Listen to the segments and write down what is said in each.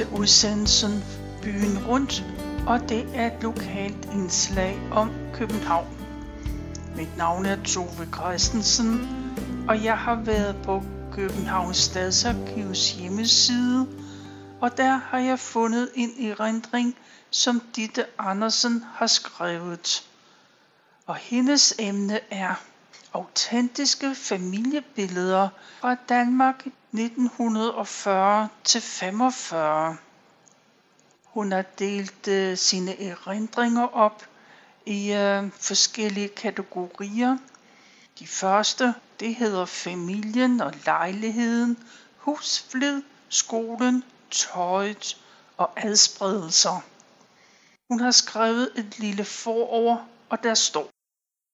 til udsendelsen Byen Rundt, og det er et lokalt indslag om København. Mit navn er Tove Christensen, og jeg har været på Københavns Stadsarkivs hjemmeside, og der har jeg fundet en erindring, som Ditte Andersen har skrevet. Og hendes emne er autentiske familiebilleder fra Danmark 1940 til 45. Hun har delt øh, sine erindringer op i øh, forskellige kategorier. De første, det hedder familien og lejligheden, husflid, skolen, tøjet og adspredelser. Hun har skrevet et lille forord, og der står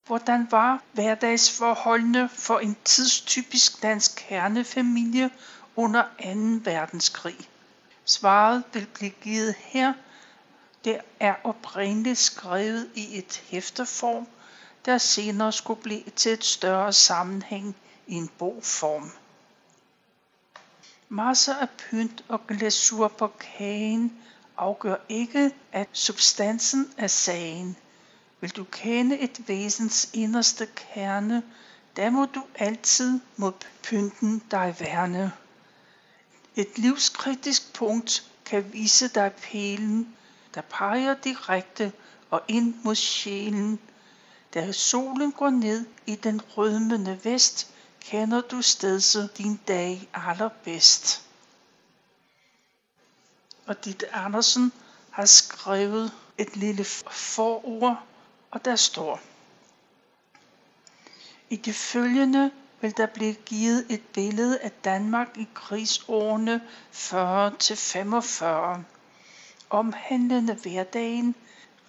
Hvordan var hverdagsforholdene for en tidstypisk dansk kernefamilie under 2. verdenskrig? Svaret vil blive givet her. Det er oprindeligt skrevet i et hæfteform, der senere skulle blive til et større sammenhæng i en bogform. Masser af pynt og glasur på kagen afgør ikke, at substansen er sagen. Vil du kende et væsens inderste kerne, der må du altid mod pynten dig værne. Et livskritisk punkt kan vise dig pælen, der peger direkte og ind mod sjælen. Da solen går ned i den rødmende vest, kender du stedse din dag allerbedst. Og dit Andersen har skrevet et lille forord og der står, i det følgende vil der blive givet et billede af Danmark i krigsårene 40-45, omhandlende hverdagen,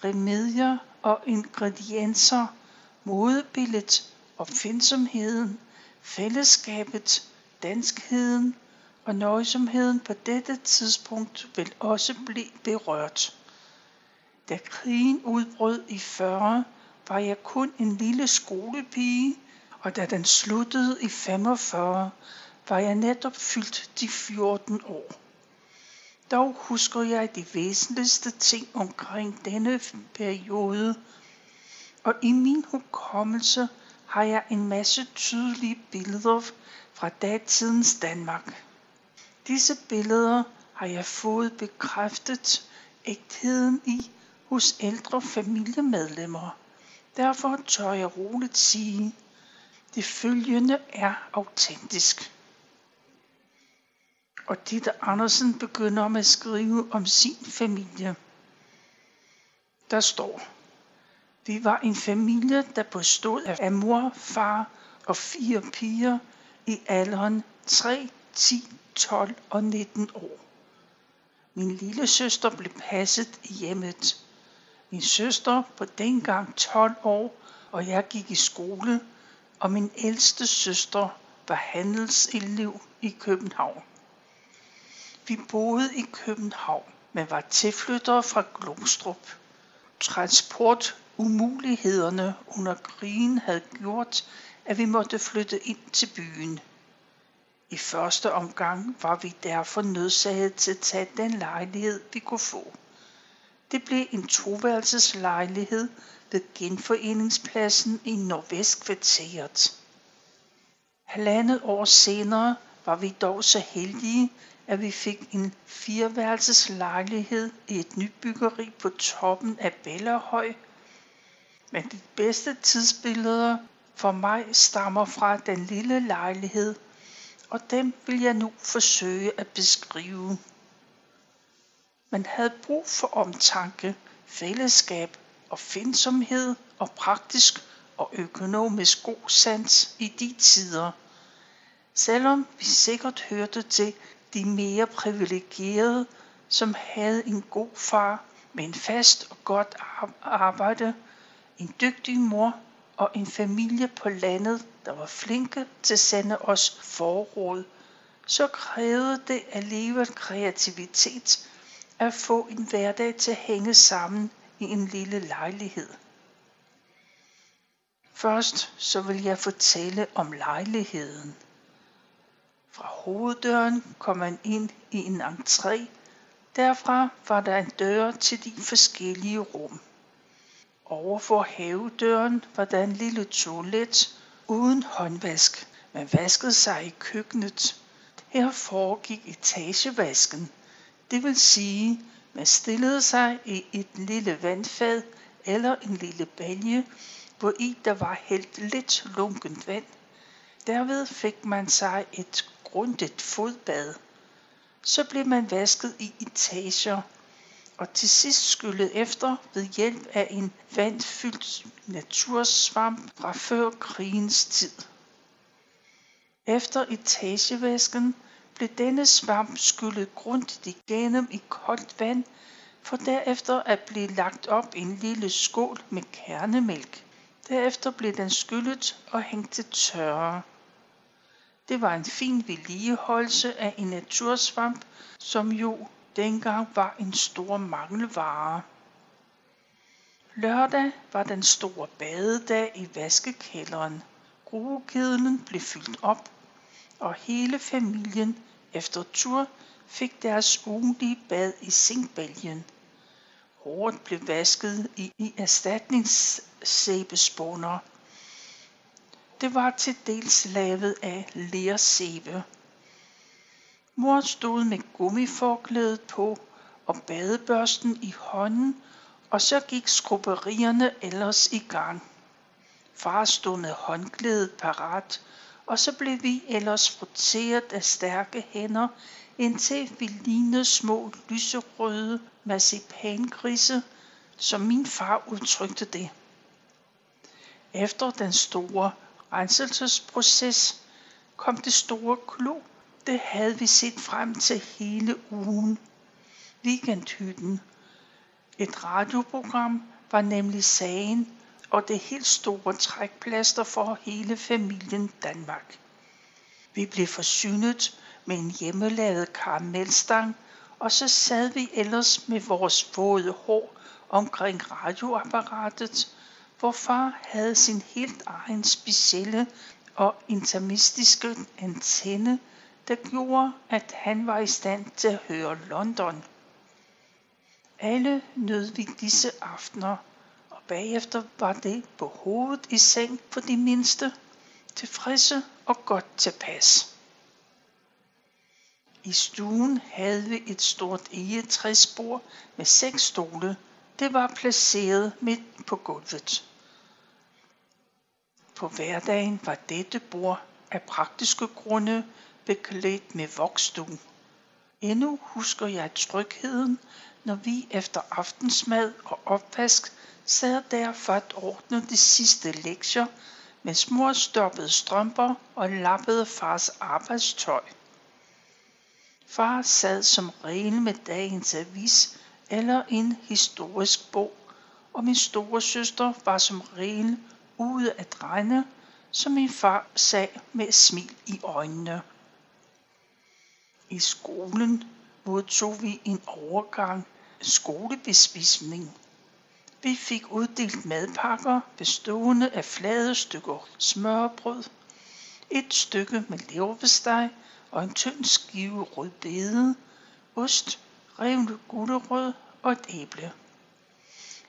remedier og ingredienser, modebilledet, opfindsomheden, fællesskabet, danskheden og nøjsomheden på dette tidspunkt vil også blive berørt. Da krigen udbrød i 40, var jeg kun en lille skolepige, og da den sluttede i 45, var jeg netop fyldt de 14 år. Dog husker jeg de væsentligste ting omkring denne periode, og i min hukommelse har jeg en masse tydelige billeder fra datidens Danmark. Disse billeder har jeg fået bekræftet ægtheden i hos ældre familiemedlemmer. Derfor tør jeg roligt sige, det følgende er autentisk. Og Ditte Andersen begynder med at skrive om sin familie. Der står, vi var en familie, der bestod af mor, far og fire piger i alderen 3, 10, 12 og 19 år. Min lille søster blev passet i hjemmet. Min søster på dengang 12 år, og jeg gik i skole, og min ældste søster var handelselev i København. Vi boede i København, men var tilflyttere fra Glostrup. Transportumulighederne under krigen havde gjort, at vi måtte flytte ind til byen. I første omgang var vi derfor nødsaget til at tage den lejlighed, vi kunne få. Det blev en toværelseslejlighed ved genforeningspladsen i Nordvestkvarteret. Halvandet år senere var vi dog så heldige, at vi fik en fireværelseslejlighed i et nybyggeri på toppen af Bellerhøj. Men de bedste tidsbilleder for mig stammer fra den lille lejlighed, og dem vil jeg nu forsøge at beskrive. Man havde brug for omtanke, fællesskab og findsomhed og praktisk og økonomisk god sans i de tider. Selvom vi sikkert hørte til de mere privilegerede, som havde en god far med en fast og godt arbejde, en dygtig mor og en familie på landet, der var flinke til at sende os forråd, så krævede det alligevel kreativitet at få en hverdag til at hænge sammen i en lille lejlighed. Først så vil jeg fortælle om lejligheden. Fra hoveddøren kom man ind i en entré. Derfra var der en dør til de forskellige rum. Overfor havedøren var der en lille toilet uden håndvask. Man vaskede sig i køkkenet. Her foregik etagevasken. Det vil sige, man stillede sig i et lille vandfad eller en lille balje, hvor i der var hældt lidt lunkent vand. Derved fik man sig et grundigt fodbad. Så blev man vasket i etager, og til sidst skyllet efter ved hjælp af en vandfyldt natursvamp fra før krigens tid. Efter etagevasken blev denne svamp skyllet grundigt igennem i koldt vand, for derefter at blive lagt op i en lille skål med kernemælk. Derefter blev den skyllet og hængt til tørre. Det var en fin vedligeholdelse af en natursvamp, som jo dengang var en stor mangelvare. Lørdag var den store badedag i vaskekælderen. Gruekedlen blev fyldt op, og hele familien efter tur fik deres ugentlige bad i zinkbælgen. Håret blev vasket i, i erstatningssæbespåner. Det var til dels lavet af lersæbe. Mor stod med gummiforklædet på og badebørsten i hånden, og så gik skrubberierne ellers i gang. Far stod med håndklædet parat, og så blev vi ellers frotteret af stærke hænder, indtil vi lignede små lyserøde marcipangrise, som min far udtrykte det. Efter den store renselsesproces kom det store klo. Det havde vi set frem til hele ugen. Weekendhytten. Et radioprogram var nemlig sagen, og det helt store trækplaster for hele familien Danmark. Vi blev forsynet med en hjemmelavet karamelstang, og så sad vi ellers med vores våde hår omkring radioapparatet, hvor far havde sin helt egen specielle og intermistiske antenne, der gjorde, at han var i stand til at høre London. Alle nød vi disse aftener, bagefter var det på hovedet i seng for de mindste, tilfredse og godt tilpas. I stuen havde vi et stort egetræsbord med seks stole. Det var placeret midt på gulvet. På hverdagen var dette bord af praktiske grunde beklædt med voksdug. Endnu husker jeg trygheden, når vi efter aftensmad og opvask sad der for at ordne de sidste lektier, mens mor stoppede strømper og lappede fars arbejdstøj. Far sad som regel med dagens avis eller en historisk bog, og min store søster var som regel ude at regne, som min far sagde med smil i øjnene. I skolen modtog vi en overgang skolebespisning. Vi fik uddelt madpakker bestående af flade stykker smørbrød, et stykke med leverpostej og en tynd skive rødbede, ost, revne gulerød og et æble.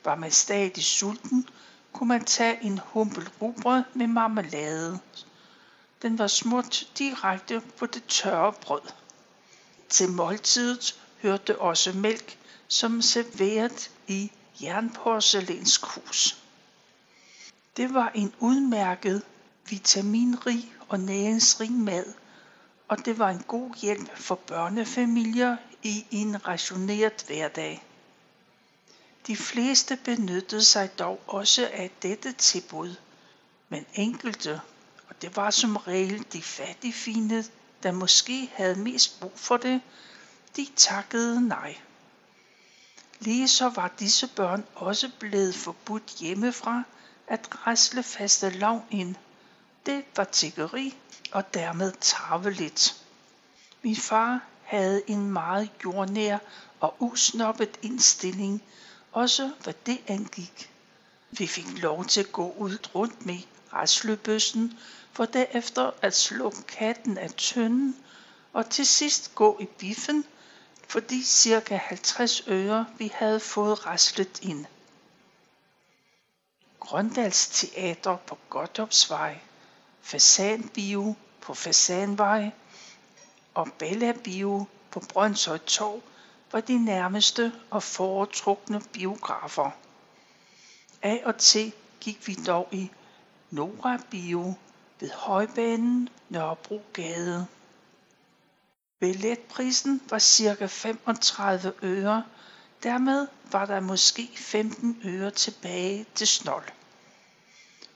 Var man stadig sulten, kunne man tage en humpel rugbrød med marmelade. Den var smurt direkte på det tørre brød. Til måltidet hørte også mælk, som serveret i jernporcelænskrus. Det var en udmærket, vitaminrig og næringsrig mad, og det var en god hjælp for børnefamilier i en rationeret hverdag. De fleste benyttede sig dog også af dette tilbud, men enkelte, og det var som regel de fattigfine, der måske havde mest brug for det, de takkede nej. Lige så var disse børn også blevet forbudt hjemmefra at rasle faste lov ind. Det var tiggeri og dermed tarveligt. Min far havde en meget jordnær og usnoppet indstilling, også hvad det angik. Vi fik lov til at gå ud rundt med raslebøssen, for derefter at slå katten af tønden, og til sidst gå i biffen, for de cirka 50 øre vi havde fået raslet ind. Grøndals Teater på Godtopsvej, Fasanbio på Fasanvej og Bella Bio på Brøndshøj Torv var de nærmeste og foretrukne biografer. Af og til gik vi dog i Nora Bio ved Højbanen Nørrebrogade. Billetprisen var cirka 35 øre, dermed var der måske 15 øre tilbage til snold.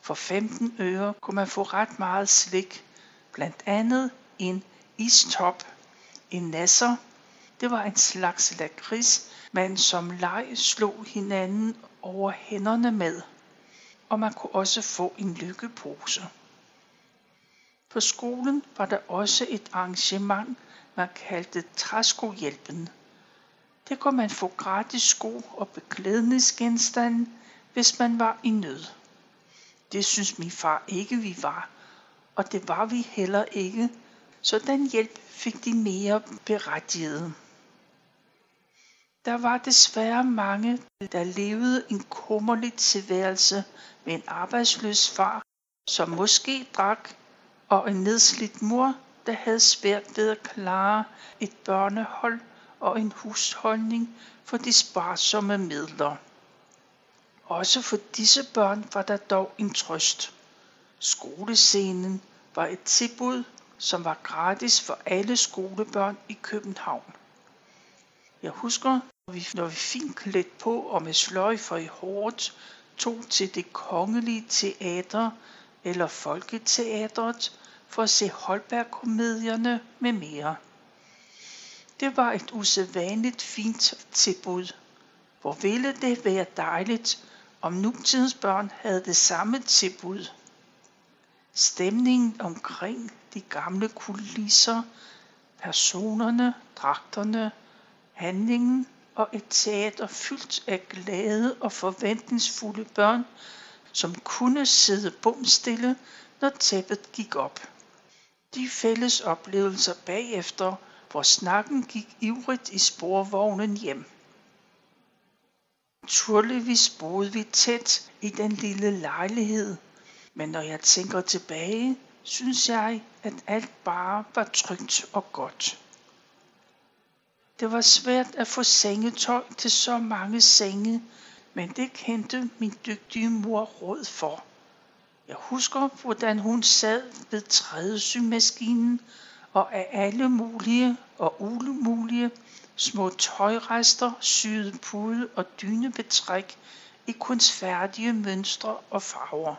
For 15 øre kunne man få ret meget slik, blandt andet en istop, en nasser. Det var en slags lakrids, man som leg slog hinanden over hænderne med. Og man kunne også få en lykkepose. På skolen var der også et arrangement, man kaldte træskohjælpen. Det kunne man få gratis sko og beklædningsgenstande, hvis man var i nød. Det synes min far ikke, vi var, og det var vi heller ikke, så den hjælp fik de mere berettigede. Der var desværre mange, der levede en kummerlig tilværelse med en arbejdsløs far, som måske drak, og en nedslidt mor, der havde svært ved at klare et børnehold og en husholdning for de sparsomme midler. Også for disse børn var der dog en trøst. Skolescenen var et tilbud, som var gratis for alle skolebørn i København. Jeg husker, når vi, når vi fint klædt på og med sløjfer i hårdt, tog til det kongelige teater eller folketeatret for at se Holberg-komedierne med mere. Det var et usædvanligt fint tilbud. Hvor ville det være dejligt, om nutidens børn havde det samme tilbud. Stemningen omkring de gamle kulisser, personerne, dragterne, handlingen og et teater fyldt af glade og forventningsfulde børn, som kunne sidde bumstille, når tæppet gik op. De fælles oplevelser bagefter, hvor snakken gik ivrigt i sporvognen hjem. Naturligvis boede vi tæt i den lille lejlighed, men når jeg tænker tilbage, synes jeg, at alt bare var trygt og godt. Det var svært at få sengetøj til så mange senge, men det kendte min dygtige mor råd for. Jeg husker, hvordan hun sad ved trædesymaskinen og af alle mulige og umulige små tøjrester, syede pude og dynebetræk i kunstfærdige mønstre og farver.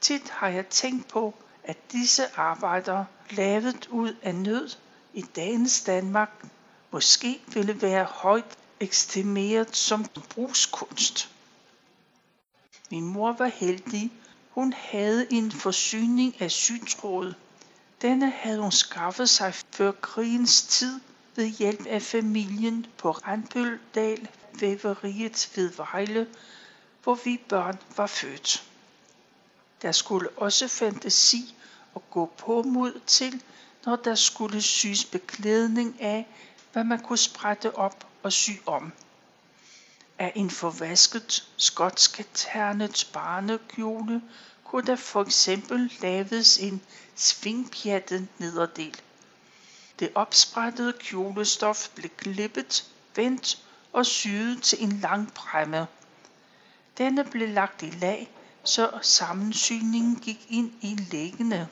Tit har jeg tænkt på, at disse arbejder, lavet ud af nød i dagens Danmark, måske ville være højt ekstimeret som brugskunst. Min mor var heldig. Hun havde en forsyning af sytråd. Denne havde hun skaffet sig før krigens tid ved hjælp af familien på Randbøldal væveriet ved Vejle, hvor vi børn var født. Der skulle også fantasi og gå på mod til, når der skulle syes beklædning af, hvad man kunne sprætte op og sy om. Af en forvasket skotskternet barnekjole kunne der for eksempel laves en svingpjattet nederdel. Det opsprættede kjolestof blev klippet, vendt og syet til en lang bræmme. Denne blev lagt i lag, så sammensyningen gik ind i læggene.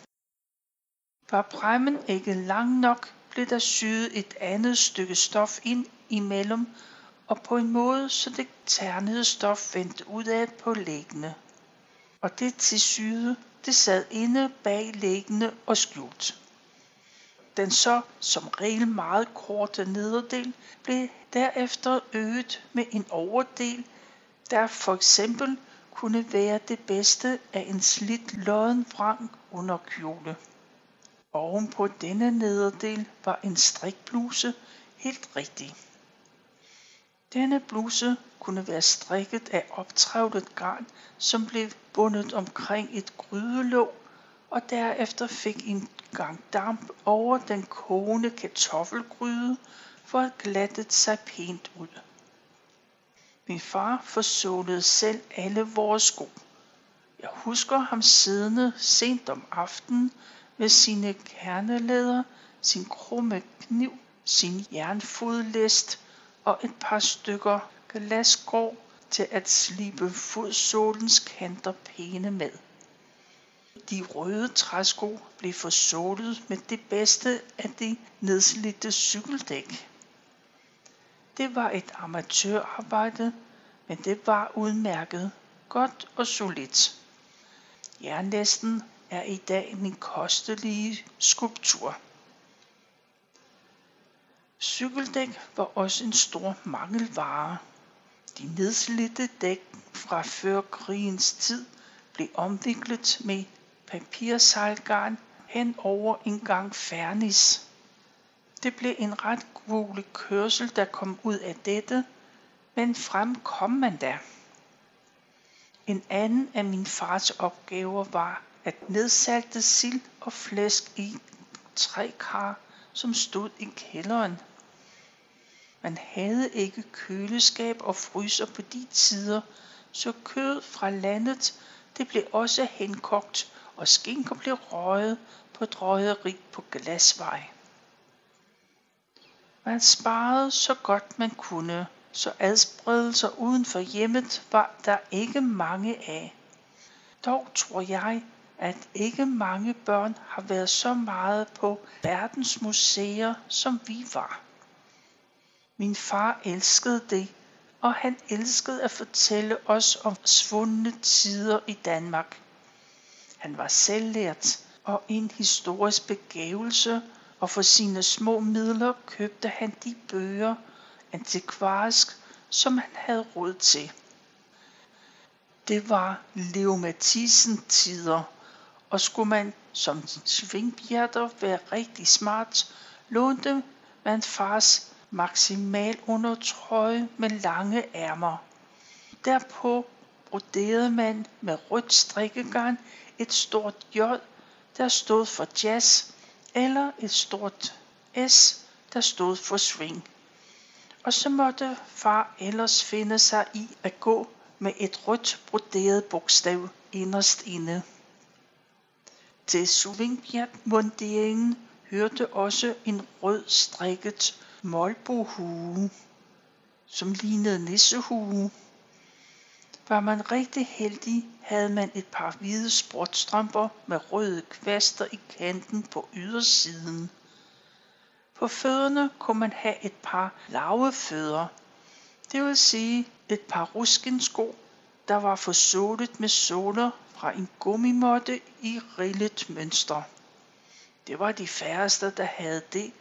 Var bræmmen ikke lang nok, blev der syet et andet stykke stof ind imellem, og på en måde, så det ternede stof vendte udad på læggene. Og det til syde, det sad inde bag læggene og skjult. Den så som regel meget korte nederdel blev derefter øget med en overdel, der for eksempel kunne være det bedste af en slidt lodden vrang under kjole. Oven på denne nederdel var en strikbluse helt rigtig. Denne bluse kunne være strikket af optrævlet garn, som blev bundet omkring et grydelåg og derefter fik en gang damp over den kogende kartoffelgryde, for at glattet sig pænt ud. Min far forsålede selv alle vores sko. Jeg husker ham siddende sent om aftenen med sine kernelæder, sin krumme kniv, sin jernfodlæst og et par stykker glasgrå til at slibe fodsålens kanter pæne med. De røde træsko blev forsålet med det bedste af de nedslidte cykeldæk. Det var et amatørarbejde, men det var udmærket, godt og solidt. Jernlæsten er i dag min kostelige skulptur. Cykeldæk var også en stor mangelvare. De nedslidte dæk fra før krigens tid blev omviklet med papirsejlgarn hen over en gang fernis. Det blev en ret gule kørsel, der kom ud af dette, men frem kom man da. En anden af min fars opgaver var at nedsalte sild og flæsk i tre kar, som stod i kælderen. Man havde ikke køleskab og fryser på de tider, så kød fra landet det blev også henkogt, og skinker blev røget på drøjeri på glasvej. Man sparede så godt man kunne, så adspredelser uden for hjemmet var der ikke mange af. Dog tror jeg, at ikke mange børn har været så meget på verdens museer, som vi var. Min far elskede det, og han elskede at fortælle os om svundne tider i Danmark. Han var selvlært og en historisk begævelse, og for sine små midler købte han de bøger, antikvarisk, som han havde råd til. Det var Leo Mathisen tider, og skulle man som svingbjerter være rigtig smart, lånte man fars maksimal undertrøje med lange ærmer. Derpå broderede man med rødt strikkegarn et stort J, der stod for jazz, eller et stort S, der stod for swing. Og så måtte far ellers finde sig i at gå med et rødt broderet bogstav inderst inde. Til swingbjergmunderingen hørte også en rød strikket molbohue, som lignede nissehue. Var man rigtig heldig, havde man et par hvide sportstrømper med røde kvaster i kanten på ydersiden. På fødderne kunne man have et par lave fødder, det vil sige et par ruskinsko, der var forsålet med såler fra en gummimotte i rillet mønster. Det var de færreste, der havde det,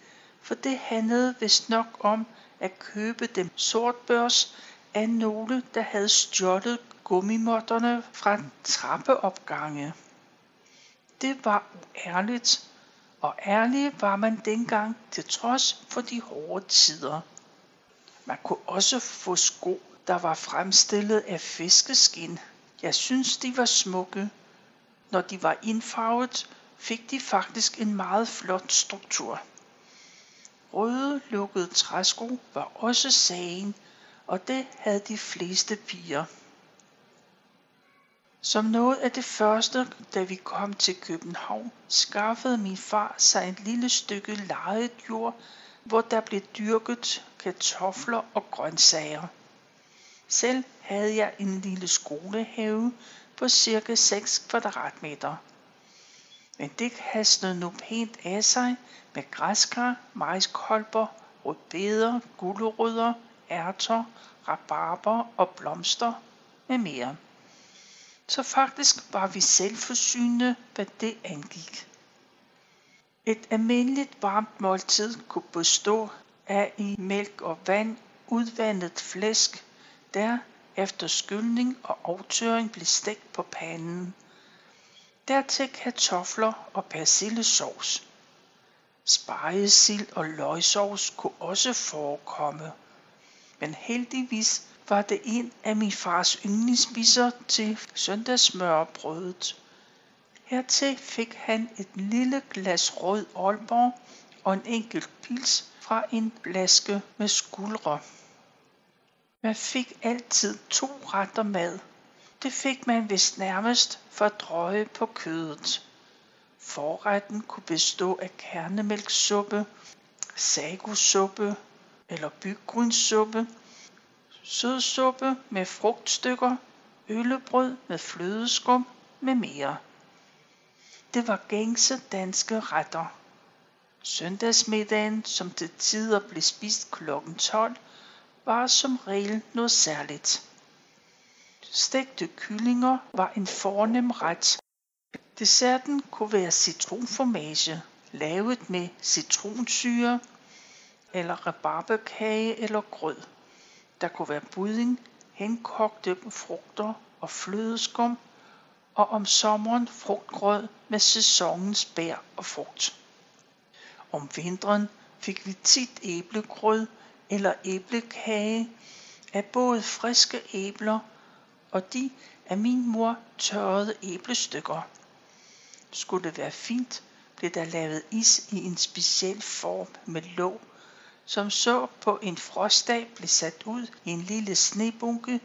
for det handlede vist nok om at købe dem sortbørs af nogle, der havde stjålet gummimotterne fra trappeopgange. Det var uærligt, og ærlig var man dengang til trods for de hårde tider. Man kunne også få sko, der var fremstillet af fiskeskin. Jeg synes, de var smukke. Når de var indfarvet, fik de faktisk en meget flot struktur. Røde lukkede træsko var også sagen, og det havde de fleste piger. Som noget af det første, da vi kom til København, skaffede min far sig et lille stykke lejet jord, hvor der blev dyrket kartofler og grøntsager. Selv havde jeg en lille skolehave på cirka 6 kvadratmeter. Men det kastede nu pænt af sig med græskar, majskolber, rødbeder, gulerødder, ærter, rabarber og blomster med mere. Så faktisk var vi selvforsynende, hvad det angik. Et almindeligt varmt måltid kunne bestå af i mælk og vand udvandet flæsk, der efter skyldning og aftøring blev stegt på panden. Dertil kartofler og persillesovs. Spejesild og løgsovs kunne også forekomme. Men heldigvis var det en af min fars yndlingsspiser til søndagsmørbrødet. Hertil fik han et lille glas rød Aalborg og en enkelt pils fra en flaske med skuldre. Man fik altid to retter mad. Det fik man vist nærmest for at drøje på kødet. Forretten kunne bestå af kernemælksuppe, sagosuppe eller byggrynssuppe, sødsuppe med frugtstykker, øllebrød med flødeskum med mere. Det var gængse danske retter. Søndagsmiddagen, som til tider blev spist kl. 12, var som regel noget særligt. Stegte kyllinger var en fornem ret. Desserten kunne være citronformage, lavet med citronsyre, eller rabarberkage eller grød. Der kunne være budding, henkogte frugter og flødeskum, og om sommeren frugtgrød med sæsonens bær og frugt. Om vinteren fik vi tit æblegrød eller æblekage af både friske æbler og de af min mor tørrede æblestykker. Skulle det være fint, blev der lavet is i en speciel form med låg, som så på en frostdag blev sat ud i en lille snebunke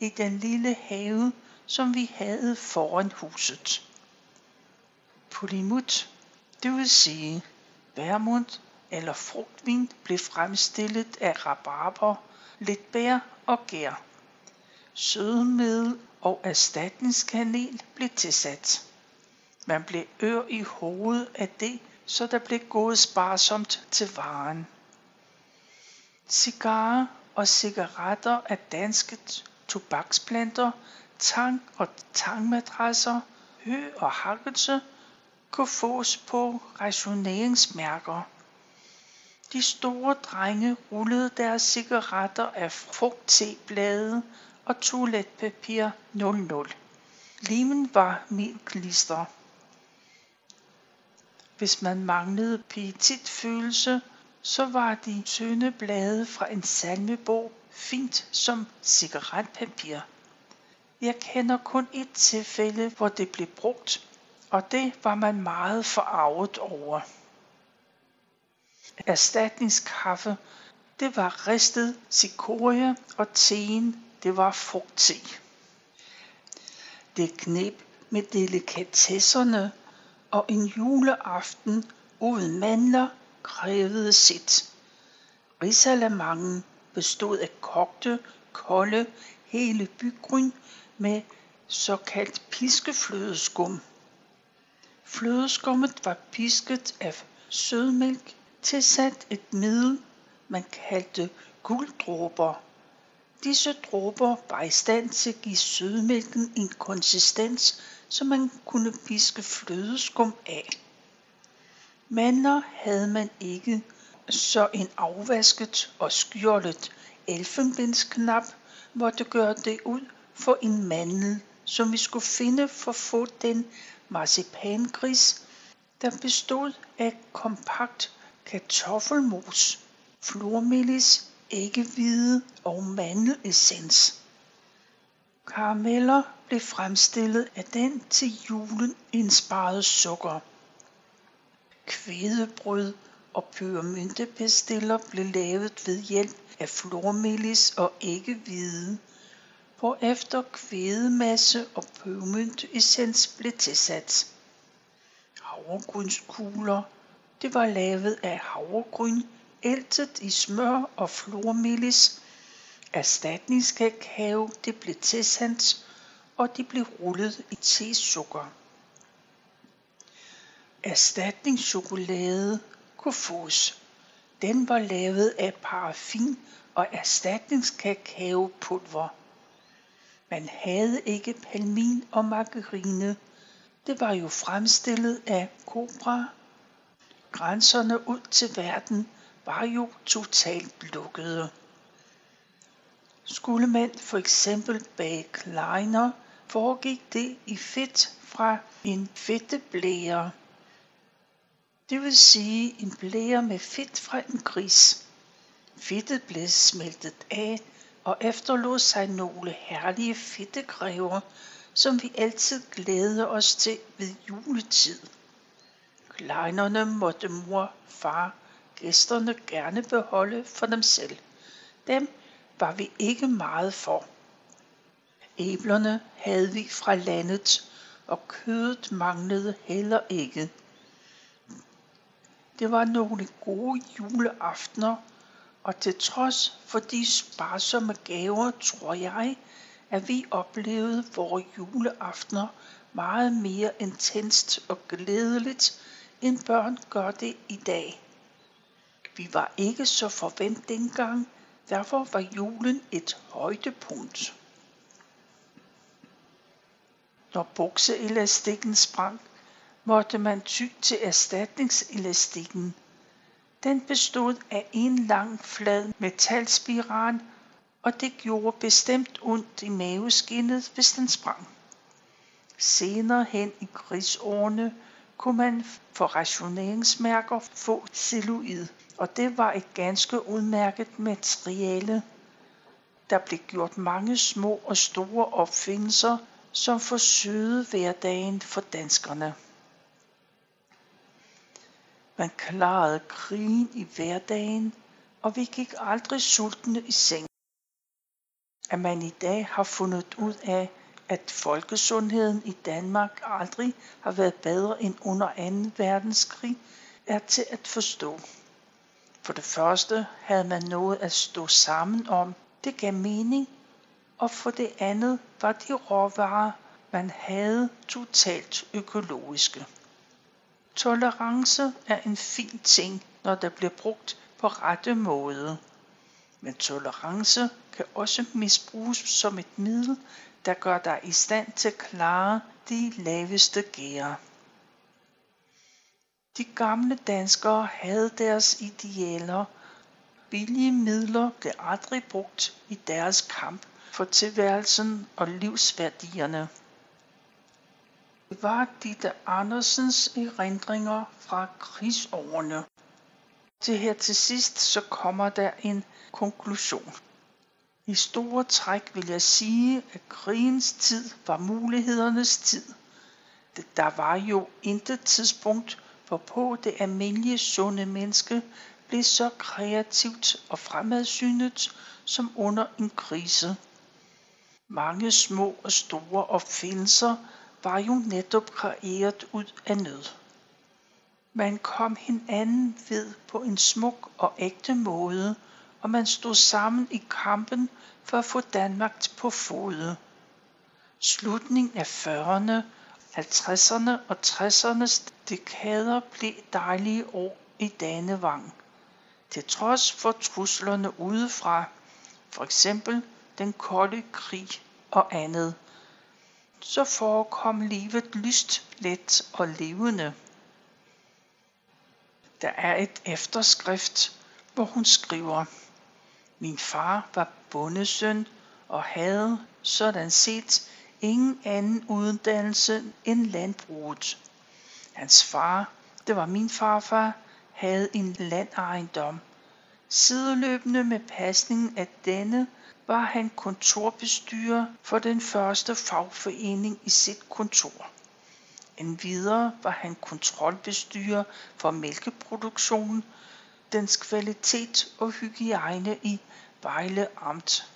i den lille have, som vi havde foran huset. Polimut, det vil sige værmund eller frugtvin, blev fremstillet af rabarber, lidt bær og gær. Sødemiddel og erstatningskanel blev tilsat. Man blev ør i hovedet af det, så der blev gået sparsomt til varen. Cigarer og cigaretter af danske tobaksplanter, tang og tangmadrasser, hø og hakkelse kunne fås på rationeringsmærker. De store drenge rullede deres cigaretter af frugtteblade og toiletpapir 00. Limen var min klister. Hvis man manglede pietitfølelse, så var de tynde blade fra en salmebog fint som cigaretpapir. Jeg kender kun et tilfælde, hvor det blev brugt, og det var man meget forarvet over. Erstatningskaffe, det var ristet cikorie, og teen, det var frugtte. Det knep med delikatesserne og en juleaften uden mandler krævede sit. Risalamangen bestod af kogte, kolde, hele bygryn med såkaldt piskeflødeskum. Flødeskummet var pisket af sødmælk tilsat et middel, man kaldte gulddråber. Disse dråber var i stand til at give sødmælken en konsistens, som man kunne piske flødeskum af. Mandler havde man ikke, så en afvasket og skjoldet elfenbensknap måtte gøre det ud for en mandel, som vi skulle finde for at få den marcipangris, der bestod af kompakt kartoffelmos, flormelis, æggehvide og mandelessens. Karameller blev fremstillet af den til julen indsparede sukker. Kvædebrød og pyramidepastiller blev lavet ved hjælp af flormelis og æggehvide, hvorefter kvædemasse og pebermynteessens blev tilsat. Havregrynskugler, det var lavet af havregryn, æltet i smør og flormelis. Erstatningskakao, det blev tilsandt, og de blev rullet i tesukker. Erstatningschokolade kunne fås. Den var lavet af paraffin og erstatningskakaopulver. Man havde ikke palmin og margarine. Det var jo fremstillet af kobra. Grænserne ud til verden var jo totalt lukkede. Skulle man for eksempel bage kleiner, foregik det i fedt fra en fedteblære. Det vil sige en blære med fedt fra en gris. Fedtet blev smeltet af og efterlod sig nogle herlige fedtegræver, som vi altid glæder os til ved juletid. Kleinerne måtte mor, far, gæsterne gerne beholde for dem selv. Dem var vi ikke meget for. Æblerne havde vi fra landet, og kødet manglede heller ikke. Det var nogle gode juleaftener, og til trods for de sparsomme gaver, tror jeg, at vi oplevede vores juleaftener meget mere intenst og glædeligt, end børn gør det i dag. Vi var ikke så forvent dengang, derfor var julen et højdepunkt. Når bukseelastikken sprang, måtte man ty til erstatningselastikken. Den bestod af en lang flad metalspiral, og det gjorde bestemt ondt i maveskinnet, hvis den sprang. Senere hen i krigsårene kunne man for rationeringsmærker få celluloid, og det var et ganske udmærket materiale. Der blev gjort mange små og store opfindelser, som forsøgede hverdagen for danskerne. Man klarede krigen i hverdagen, og vi gik aldrig sultne i seng. At man i dag har fundet ud af, at folkesundheden i Danmark aldrig har været bedre end under 2. verdenskrig, er til at forstå. For det første havde man noget at stå sammen om. Det gav mening. Og for det andet var de råvarer, man havde totalt økologiske. Tolerance er en fin ting, når der bliver brugt på rette måde. Men tolerance kan også misbruges som et middel, der gør dig i stand til at klare de laveste gære. De gamle danskere havde deres idealer. Billige midler blev aldrig brugt i deres kamp for tilværelsen og livsværdierne. Det var Ditte Andersens erindringer fra krigsårene. Til her til sidst så kommer der en konklusion. I store træk vil jeg sige, at krigens tid var mulighedernes tid. Der var jo intet tidspunkt, hvorpå det almindelige sunde menneske blev så kreativt og fremadsynet som under en krise. Mange små og store opfindelser var jo netop kreeret ud af nød. Man kom hinanden ved på en smuk og ægte måde, og man stod sammen i kampen for at få Danmark på fod. Slutningen af 40'erne, 50'erne og 60'ernes dekader blev dejlige år i Danevang. Til trods for truslerne udefra, for eksempel den kolde krig og andet, så forekom livet lyst, let og levende. Der er et efterskrift, hvor hun skriver, Min far var bondesøn og havde sådan set ingen anden uddannelse end landbruget. Hans far, det var min farfar, havde en landejendom. Sideløbende med pasningen af denne var han kontorbestyrer for den første fagforening i sit kontor. Endvidere var han kontrolbestyrer for mælkeproduktionen, dens kvalitet og hygiejne i Vejle Amt.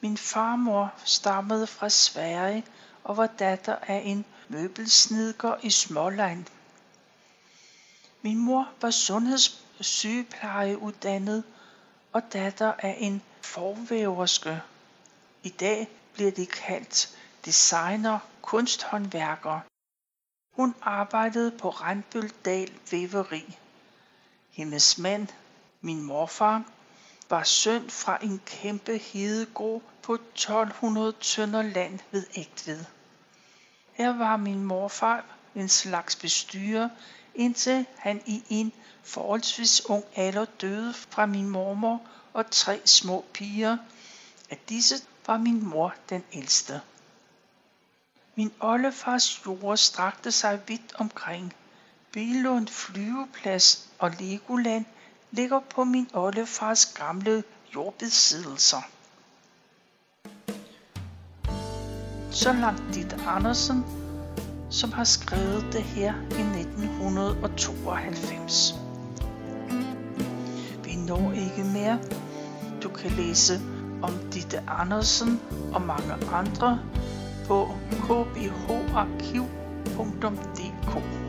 Min farmor stammede fra Sverige og var datter af en møbelsnedker i Småland. Min mor var sundhedssygeplejeuddannet og datter af en forvæverske. I dag bliver de kaldt designer, kunsthåndværker. Hun arbejdede på Randbøldal Væveri. Hendes mand, min morfar, var søn fra en kæmpe hedegård på 1200 tønder land ved Ægtved. Her var min morfar en slags bestyrer, indtil han i en forholdsvis ung alder døde fra min mormor og tre små piger. Af disse var min mor den ældste. Min oldefars jord strakte sig vidt omkring. Bilund flyveplads og Legoland ligger på min oldefars gamle jordbesiddelser. Så langt dit Andersen, som har skrevet det her i 1992. Vi når ikke mere. Du kan læse om Ditte Andersen og mange andre på kbharkiv.dk.